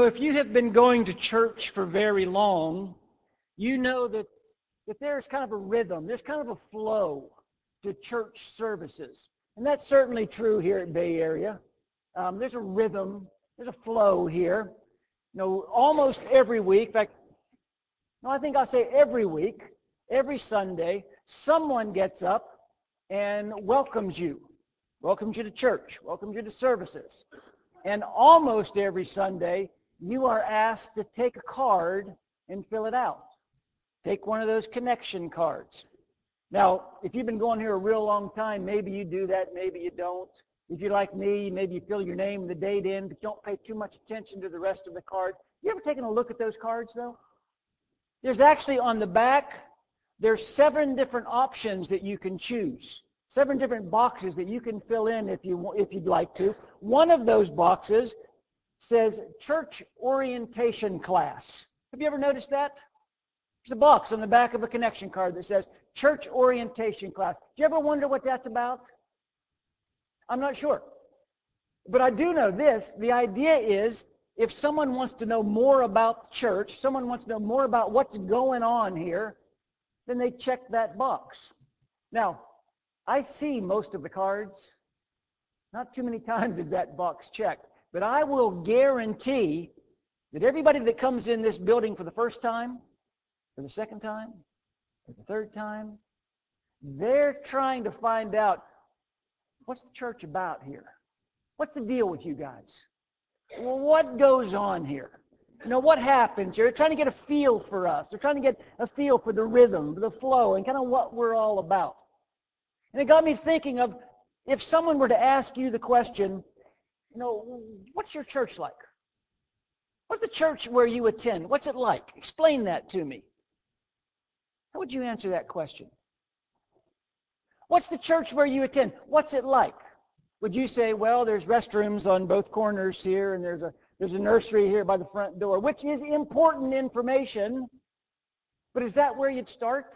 So if you have been going to church for very long, you know that, that there's kind of a rhythm, there's kind of a flow to church services. And that's certainly true here at Bay Area. Um, there's a rhythm, there's a flow here. You know, almost every week, in fact, no, I think I'll say every week, every Sunday, someone gets up and welcomes you, welcomes you to church, welcomes you to services. And almost every Sunday, you are asked to take a card and fill it out. Take one of those connection cards. Now, if you've been going here a real long time, maybe you do that, maybe you don't. If you're like me, maybe you fill your name and the date in, but don't pay too much attention to the rest of the card. You ever taken a look at those cards, though? There's actually on the back, there's seven different options that you can choose. Seven different boxes that you can fill in if, you, if you'd like to. One of those boxes says church orientation class. Have you ever noticed that? There's a box on the back of a connection card that says church orientation class. Do you ever wonder what that's about? I'm not sure. But I do know this. The idea is if someone wants to know more about the church, someone wants to know more about what's going on here, then they check that box. Now, I see most of the cards. Not too many times is that box checked. But I will guarantee that everybody that comes in this building for the first time, for the second time, for the third time, they're trying to find out what's the church about here? What's the deal with you guys? Well, what goes on here? You know, what happens here? They're trying to get a feel for us. They're trying to get a feel for the rhythm, the flow, and kind of what we're all about. And it got me thinking of if someone were to ask you the question, you know, what's your church like? What's the church where you attend? What's it like? Explain that to me. How would you answer that question? What's the church where you attend? What's it like? Would you say, well, there's restrooms on both corners here, and there's a there's a nursery here by the front door, which is important information, but is that where you'd start?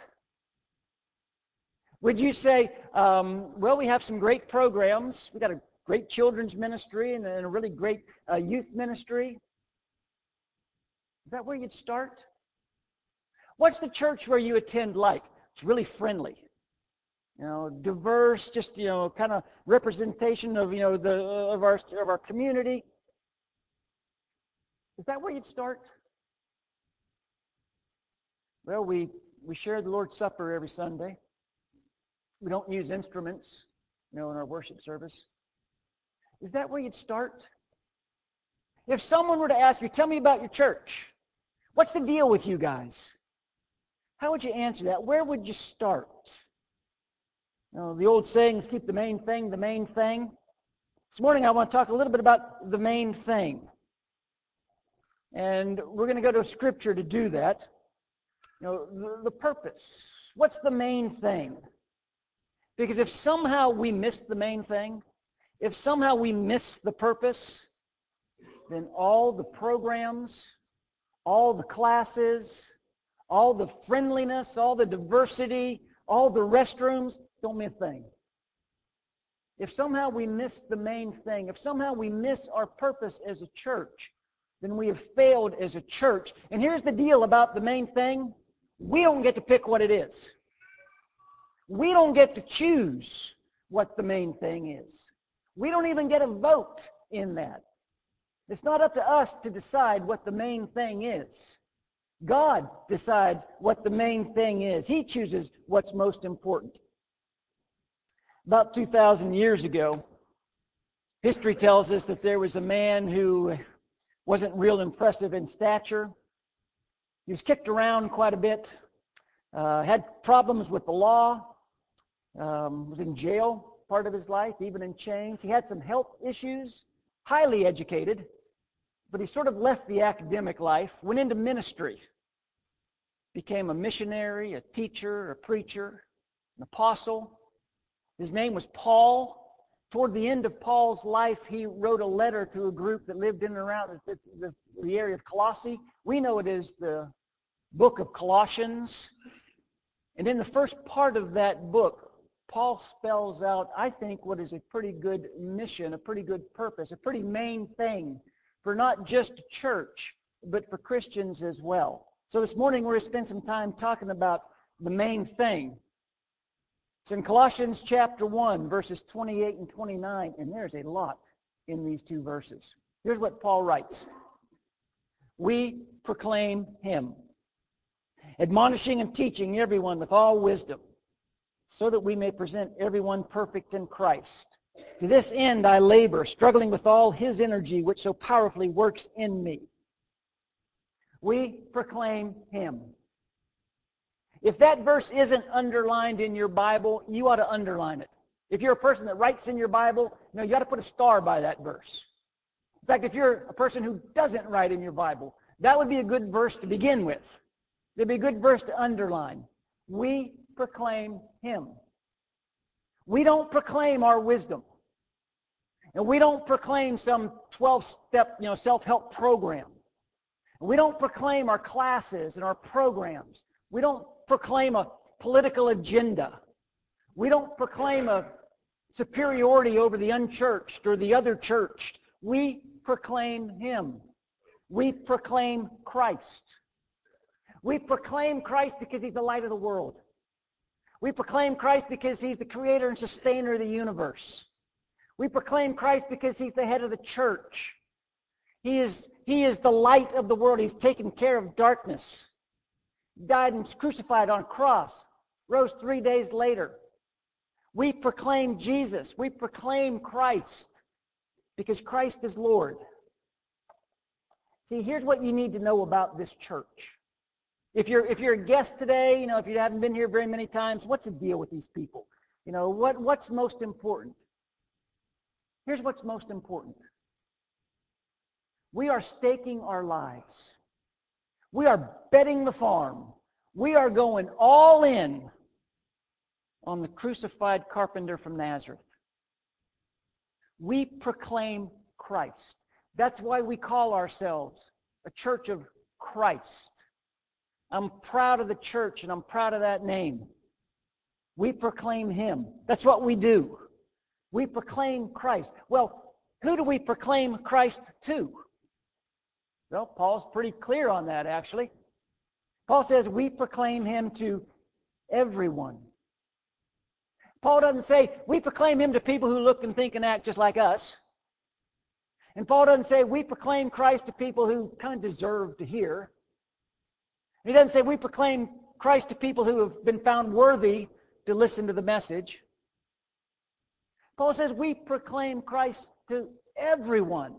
Would you say, um, well, we have some great programs. We've got a great children's ministry and a really great uh, youth ministry. Is that where you'd start? What's the church where you attend like? It's really friendly. You know, diverse, just, you know, kind of representation of, you know, the, of, our, of our community. Is that where you'd start? Well, we, we share the Lord's Supper every Sunday. We don't use instruments, you know, in our worship service. Is that where you'd start? If someone were to ask you, tell me about your church. What's the deal with you guys? How would you answer that? Where would you start? You know, the old sayings, keep the main thing the main thing. This morning I want to talk a little bit about the main thing. And we're going to go to scripture to do that. You know, the, the purpose. What's the main thing? Because if somehow we miss the main thing, if somehow we miss the purpose, then all the programs, all the classes, all the friendliness, all the diversity, all the restrooms don't mean a thing. If somehow we miss the main thing, if somehow we miss our purpose as a church, then we have failed as a church. And here's the deal about the main thing. We don't get to pick what it is. We don't get to choose what the main thing is. We don't even get a vote in that. It's not up to us to decide what the main thing is. God decides what the main thing is. He chooses what's most important. About 2,000 years ago, history tells us that there was a man who wasn't real impressive in stature. He was kicked around quite a bit, uh, had problems with the law, um, was in jail part of his life, even in chains. He had some health issues, highly educated, but he sort of left the academic life, went into ministry, became a missionary, a teacher, a preacher, an apostle. His name was Paul. Toward the end of Paul's life, he wrote a letter to a group that lived in and around the, the area of Colossae. We know it is the book of Colossians. And in the first part of that book, Paul spells out, I think, what is a pretty good mission, a pretty good purpose, a pretty main thing for not just church, but for Christians as well. So this morning we're going to spend some time talking about the main thing. It's in Colossians chapter 1, verses 28 and 29, and there's a lot in these two verses. Here's what Paul writes. We proclaim him, admonishing and teaching everyone with all wisdom, so that we may present everyone perfect in Christ. To this end I labor, struggling with all his energy, which so powerfully works in me. We proclaim him. If that verse isn't underlined in your Bible, you ought to underline it. If you're a person that writes in your Bible, you know, you ought to put a star by that verse. In fact, if you're a person who doesn't write in your Bible, that would be a good verse to begin with. It'd be a good verse to underline. We proclaim him. We don't proclaim our wisdom. And we don't proclaim some 12-step, you know, self-help program. We don't proclaim our classes and our programs. We don't proclaim a political agenda. We don't proclaim a superiority over the unchurched or the other churched. We proclaim him. We proclaim Christ. We proclaim Christ because he's the light of the world. We proclaim Christ because he's the creator and sustainer of the universe. We proclaim Christ because he's the head of the church. He is, he is the light of the world. He's taken care of darkness. Died and was crucified on a cross. Rose three days later. We proclaim Jesus. We proclaim Christ because Christ is Lord. See, here's what you need to know about this church. If you're, if you're a guest today, you know, if you haven't been here very many times, what's the deal with these people? You know, what, what's most important? Here's what's most important. We are staking our lives. We are betting the farm. We are going all in on the crucified carpenter from Nazareth. We proclaim Christ. That's why we call ourselves a church of Christ. I'm proud of the church and I'm proud of that name. We proclaim him. That's what we do. We proclaim Christ. Well, who do we proclaim Christ to? Well, Paul's pretty clear on that, actually. Paul says we proclaim him to everyone. Paul doesn't say we proclaim him to people who look and think and act just like us. And Paul doesn't say we proclaim Christ to people who kind of deserve to hear. He doesn't say we proclaim Christ to people who have been found worthy to listen to the message. Paul says we proclaim Christ to everyone.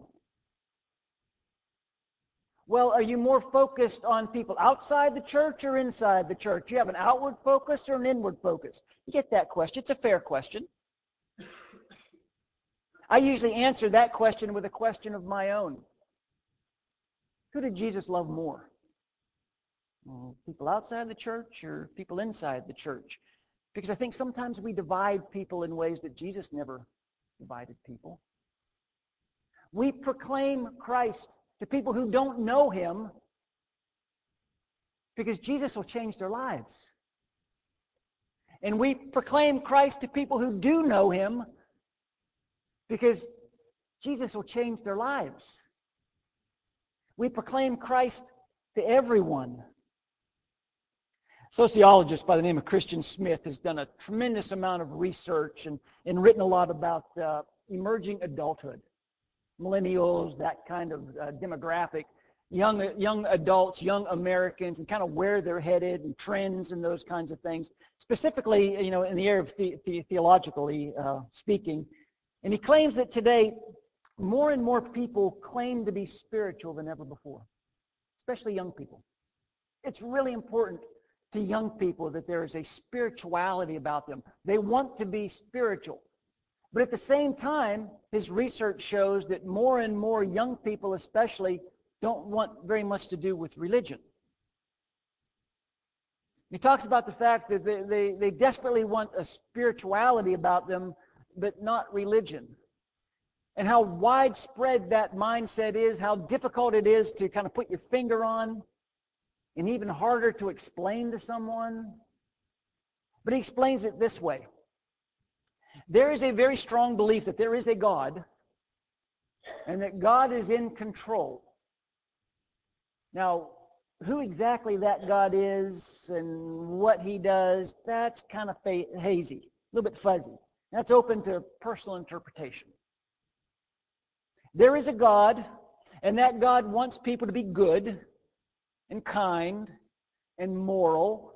Well, are you more focused on people outside the church or inside the church? You have an outward focus or an inward focus? You get that question. It's a fair question. I usually answer that question with a question of my own. Who did Jesus love more? People outside the church or people inside the church? Because I think sometimes we divide people in ways that Jesus never divided people. We proclaim Christ to people who don't know him because Jesus will change their lives. And we proclaim Christ to people who do know him because Jesus will change their lives. We proclaim Christ to everyone sociologist by the name of Christian Smith has done a tremendous amount of research and, and written a lot about uh, emerging adulthood, millennials, that kind of uh, demographic, young, young adults, young Americans, and kind of where they're headed and trends and those kinds of things, specifically, you know, in the area of the, the, theologically uh, speaking. And he claims that today more and more people claim to be spiritual than ever before, especially young people. It's really important to young people that there is a spirituality about them. They want to be spiritual. But at the same time, his research shows that more and more young people especially don't want very much to do with religion. He talks about the fact that they, they, they desperately want a spirituality about them, but not religion. And how widespread that mindset is, how difficult it is to kind of put your finger on and even harder to explain to someone. But he explains it this way. There is a very strong belief that there is a God and that God is in control. Now, who exactly that God is and what he does, that's kind of hazy, a little bit fuzzy. That's open to personal interpretation. There is a God, and that God wants people to be good and kind and moral.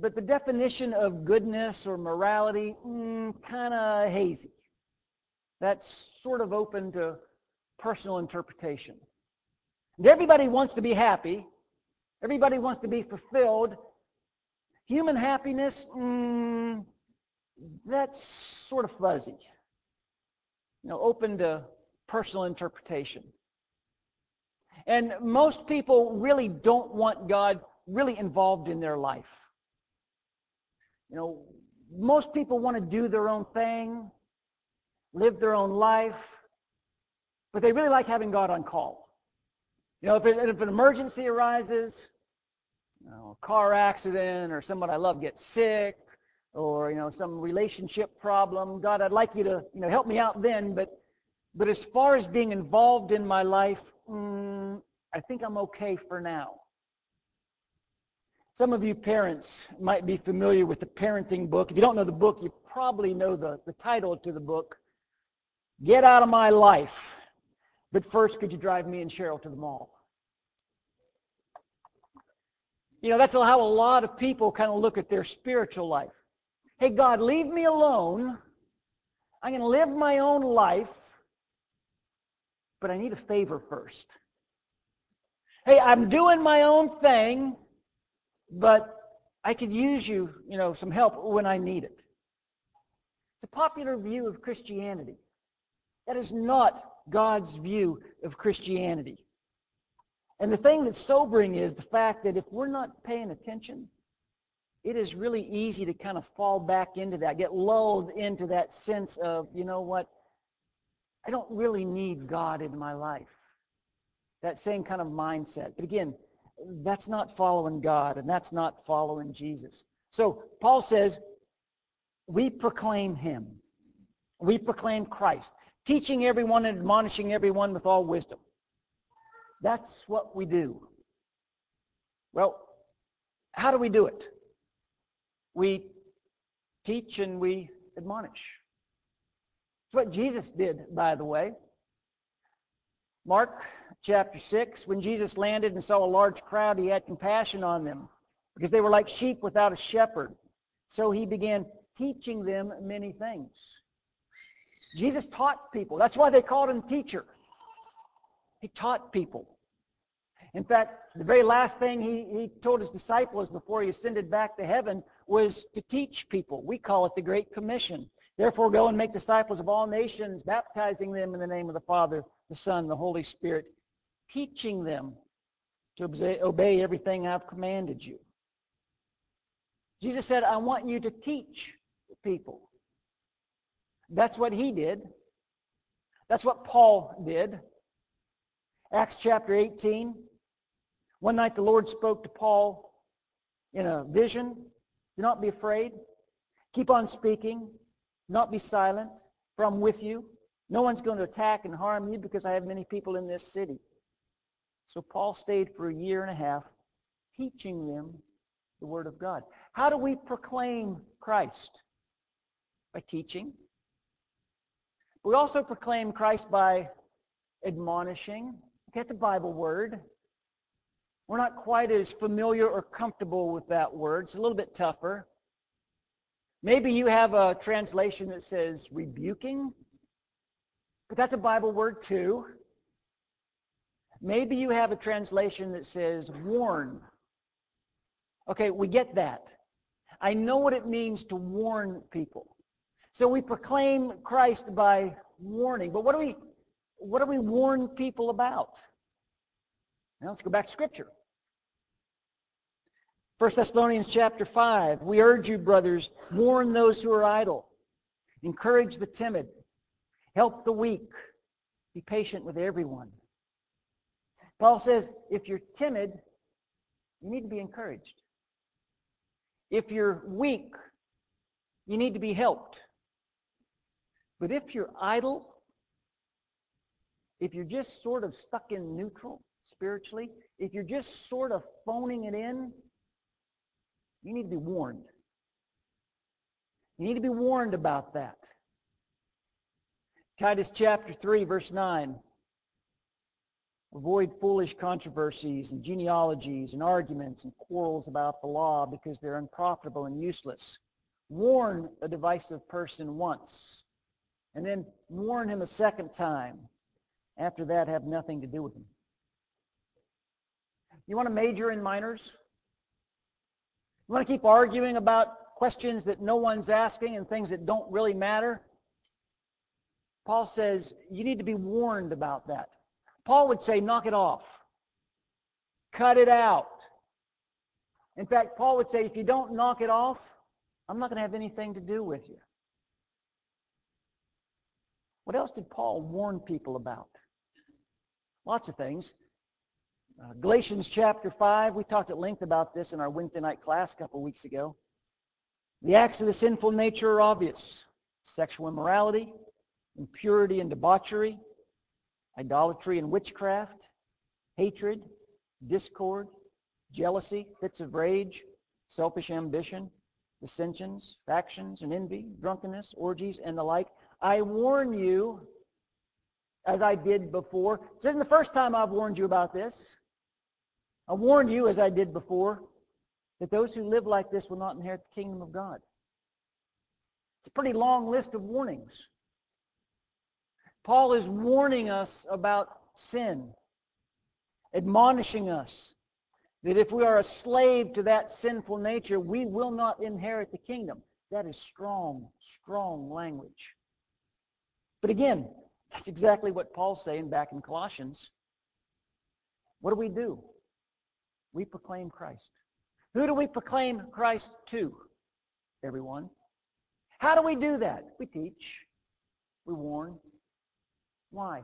But the definition of goodness or morality, mm, kind of hazy. That's sort of open to personal interpretation. And everybody wants to be happy. Everybody wants to be fulfilled. Human happiness, mm, that's sort of fuzzy. You know, open to personal interpretation. And most people really don't want God really involved in their life. You know, most people want to do their own thing, live their own life, but they really like having God on call. You know, if, it, if an emergency arises, you know, a car accident or someone I love gets sick or, you know, some relationship problem, God, I'd like you to, you know, help me out then. But, but as far as being involved in my life, mm, I think I'm okay for now. Some of you parents might be familiar with the parenting book. If you don't know the book, you probably know the, the title to the book, Get Out of My Life. But first, could you drive me and Cheryl to the mall? You know, that's how a lot of people kind of look at their spiritual life. Hey, God, leave me alone. I'm going to live my own life, but I need a favor first. Hey, I'm doing my own thing, but I could use you, you know, some help when I need it. It's a popular view of Christianity. That is not God's view of Christianity. And the thing that's sobering is the fact that if we're not paying attention, it is really easy to kind of fall back into that, get lulled into that sense of, you know what, I don't really need God in my life. That same kind of mindset. But again, that's not following God, and that's not following Jesus. So Paul says, we proclaim him. We proclaim Christ, teaching everyone and admonishing everyone with all wisdom. That's what we do. Well, how do we do it? We teach and we admonish. What Jesus did, by the way. Mark chapter 6, when Jesus landed and saw a large crowd, he had compassion on them because they were like sheep without a shepherd. So he began teaching them many things. Jesus taught people. That's why they called him teacher. He taught people. In fact, the very last thing he, he told his disciples before he ascended back to heaven was to teach people. We call it the Great Commission. Therefore, go and make disciples of all nations, baptizing them in the name of the Father, the Son, the Holy Spirit, teaching them to obey everything I've commanded you. Jesus said, I want you to teach people. That's what he did. That's what Paul did. Acts chapter 18, one night the Lord spoke to Paul in a vision. Do not be afraid. Keep on speaking. Not be silent, for I'm with you. No one's going to attack and harm you because I have many people in this city. So Paul stayed for a year and a half teaching them the Word of God. How do we proclaim Christ? By teaching. We also proclaim Christ by admonishing. Get the Bible word. We're not quite as familiar or comfortable with that word. It's a little bit tougher. Maybe you have a translation that says rebuking, but that's a Bible word too. Maybe you have a translation that says warn. Okay, we get that. I know what it means to warn people. So we proclaim Christ by warning. But what do we what do we warn people about? Now let's go back to Scripture. 1 Thessalonians chapter 5. We urge you, brothers, warn those who are idle. Encourage the timid. Help the weak. Be patient with everyone. Paul says, if you're timid, you need to be encouraged. If you're weak, you need to be helped. But if you're idle, if you're just sort of stuck in neutral spiritually, if you're just sort of phoning it in, you need to be warned. You need to be warned about that. Titus chapter 3, verse 9. Avoid foolish controversies and genealogies and arguments and quarrels about the law because they're unprofitable and useless. Warn a divisive person once, and then warn him a second time. After that, have nothing to do with him. You want to major in minors? You want to keep arguing about questions that no one's asking and things that don't really matter? Paul says you need to be warned about that. Paul would say, knock it off. Cut it out. In fact, Paul would say, if you don't knock it off, I'm not going to have anything to do with you. What else did Paul warn people about? Lots of things. Uh, Galatians chapter 5, we talked at length about this in our Wednesday night class a couple weeks ago. The acts of the sinful nature are obvious. Sexual immorality, impurity and debauchery, idolatry and witchcraft, hatred, discord, jealousy, fits of rage, selfish ambition, dissensions, factions, and envy, drunkenness, orgies, and the like. I warn you, as I did before. This isn't the first time I've warned you about this. I warn you, as I did before, that those who live like this will not inherit the kingdom of God. It's a pretty long list of warnings. Paul is warning us about sin, admonishing us that if we are a slave to that sinful nature, we will not inherit the kingdom. That is strong, strong language. But again, that's exactly what Paul's saying back in Colossians. What do we do? We proclaim Christ. Who do we proclaim Christ to? Everyone. How do we do that? We teach. We warn. Why?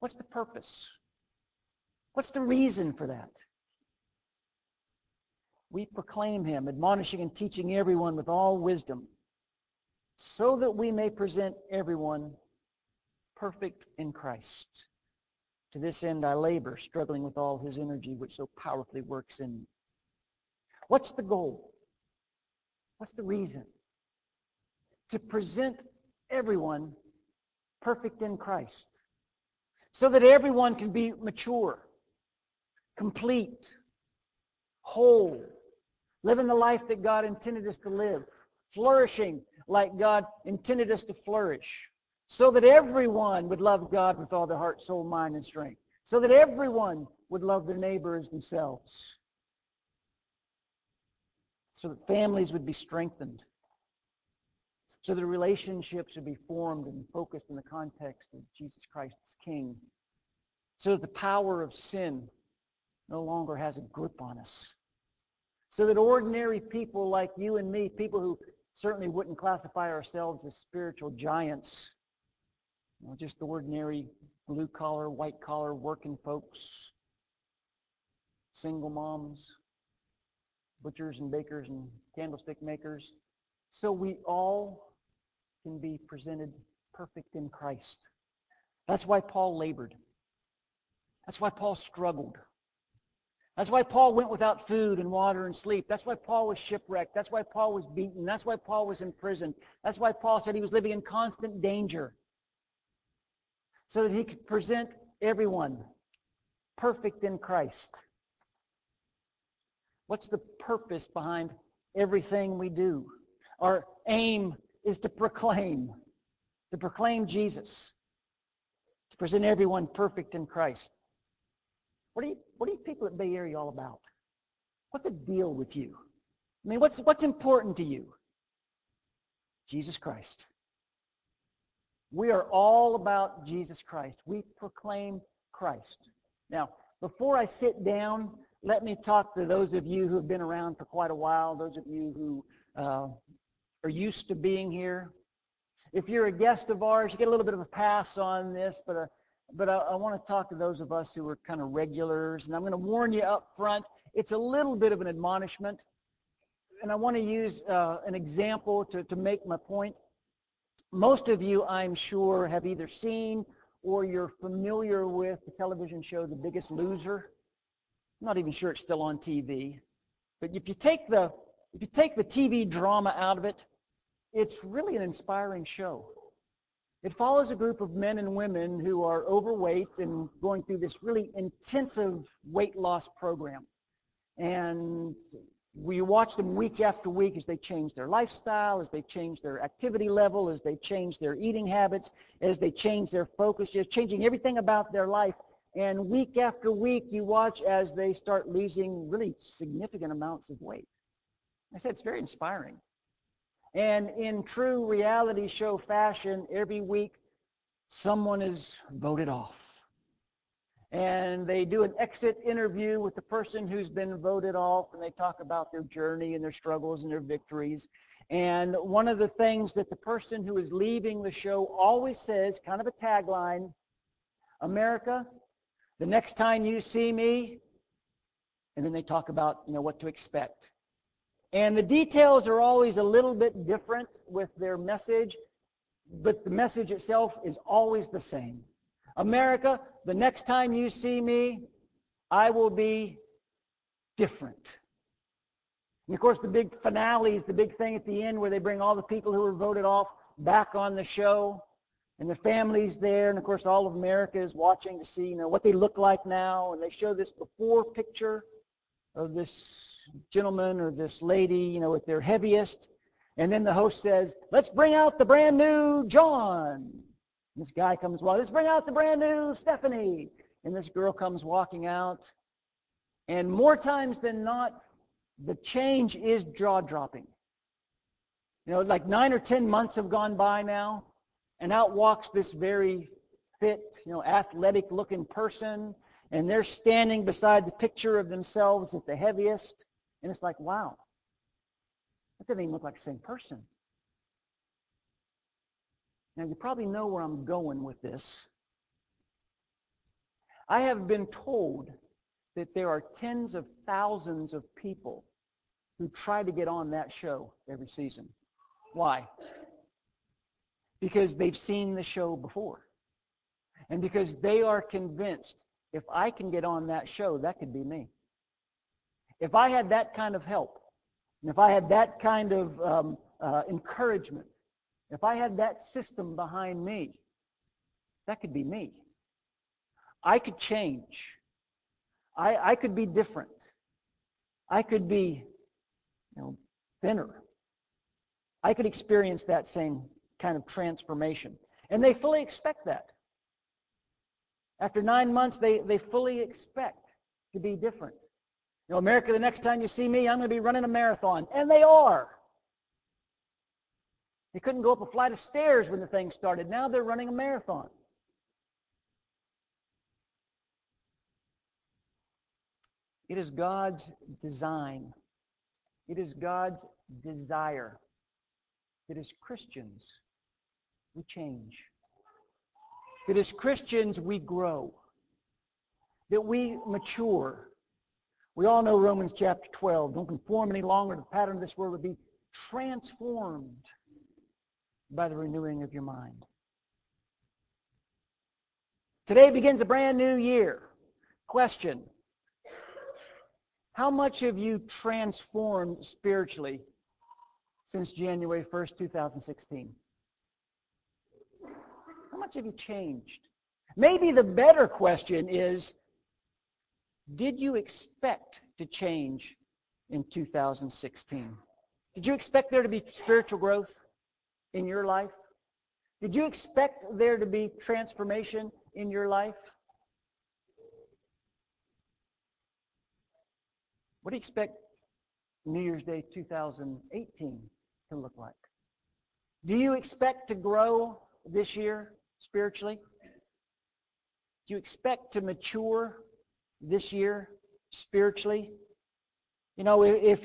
What's the purpose? What's the reason for that? We proclaim him, admonishing and teaching everyone with all wisdom, so that we may present everyone perfect in Christ. To this end I labor, struggling with all his energy, which so powerfully works in me. What's the goal? What's the reason? To present everyone perfect in Christ. So that everyone can be mature, complete, whole, living the life that God intended us to live, flourishing like God intended us to flourish so that everyone would love God with all their heart, soul, mind, and strength, so that everyone would love their neighbor as themselves, so that families would be strengthened, so that relationships would be formed and focused in the context of Jesus Christ as King, so that the power of sin no longer has a grip on us, so that ordinary people like you and me, people who certainly wouldn't classify ourselves as spiritual giants, know, just ordinary blue collar, white collar working folks, single moms, butchers and bakers and candlestick makers. So we all can be presented perfect in Christ. That's why Paul labored. That's why Paul struggled. That's why Paul went without food and water and sleep. That's why Paul was shipwrecked. That's why Paul was beaten. That's why Paul was in prison. That's why Paul said he was living in constant danger so that he could present everyone perfect in Christ. What's the purpose behind everything we do? Our aim is to proclaim, to proclaim Jesus, to present everyone perfect in Christ. What are you, what are you people at Bay Area all about? What's the deal with you? I mean, what's, what's important to you? Jesus Christ. We are all about Jesus Christ. We proclaim Christ. Now, before I sit down, let me talk to those of you who have been around for quite a while, those of you who uh, are used to being here. If you're a guest of ours, you get a little bit of a pass on this, but, uh, but I, I want to talk to those of us who are kind of regulars, and I'm going to warn you up front, it's a little bit of an admonishment, and I want to use uh, an example to, to make my point. Most of you, I'm sure, have either seen or you're familiar with the television show The Biggest Loser, I'm not even sure it's still on TV, but if you take the if you take the TV drama out of it, it's really an inspiring show. It follows a group of men and women who are overweight and going through this really intensive weight loss program. And we watch them week after week as they change their lifestyle, as they change their activity level, as they change their eating habits, as they change their focus, just changing everything about their life. And week after week, you watch as they start losing really significant amounts of weight. I said it's very inspiring. And in true reality show fashion, every week someone is voted off. And they do an exit interview with the person who's been voted off, and they talk about their journey and their struggles and their victories. And one of the things that the person who is leaving the show always says, kind of a tagline, America, the next time you see me, and then they talk about, you know, what to expect. And the details are always a little bit different with their message, but the message itself is always the same. America, the next time you see me, I will be different. And of course, the big finale is the big thing at the end where they bring all the people who were voted off back on the show. And the families there. And of course, all of America is watching to see you know, what they look like now. And they show this before picture of this gentleman or this lady, you know, at their heaviest. And then the host says, let's bring out the brand new John. This guy comes walking, let's bring out the brand new Stephanie. And this girl comes walking out. And more times than not, the change is jaw-dropping. You know, like nine or ten months have gone by now, and out walks this very fit, you know, athletic-looking person, and they're standing beside the picture of themselves at the heaviest. And it's like, wow, that doesn't even look like the same person. Now, you probably know where I'm going with this. I have been told that there are tens of thousands of people who try to get on that show every season. Why? Because they've seen the show before. And because they are convinced if I can get on that show, that could be me. If I had that kind of help, and if I had that kind of um, uh, encouragement, if I had that system behind me, that could be me. I could change. I, I could be different. I could be you know, thinner. I could experience that same kind of transformation. And they fully expect that. After nine months, they, they fully expect to be different. You know, America, the next time you see me, I'm going to be running a marathon. And they are. They couldn't go up a flight of stairs when the thing started. Now they're running a marathon. It is God's design. It is God's desire that as Christians, we change. That as Christians, we grow. That we mature. We all know Romans chapter 12. Don't conform any longer to the pattern of this world, but be transformed by the renewing of your mind. Today begins a brand new year. Question. How much have you transformed spiritually since January 1st, 2016? How much have you changed? Maybe the better question is, did you expect to change in 2016? Did you expect there to be spiritual growth in your life? Did you expect there to be transformation in your life? What do you expect New Year's Day 2018 to look like? Do you expect to grow this year spiritually? Do you expect to mature this year spiritually? You know, if you're